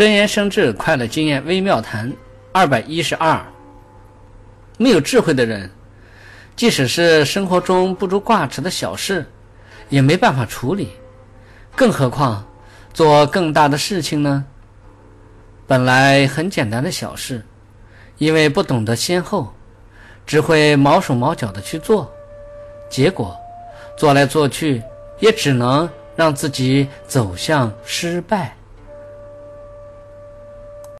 真言生智快乐经验微妙谈二百一十二。没有智慧的人即使是生活中不足挂齿的小事也没办法处理。更何况做更大的事情呢？本来很简单的小事因为不懂得先后只会毛手毛脚的去做结果做来做去也只能让自己走向失败。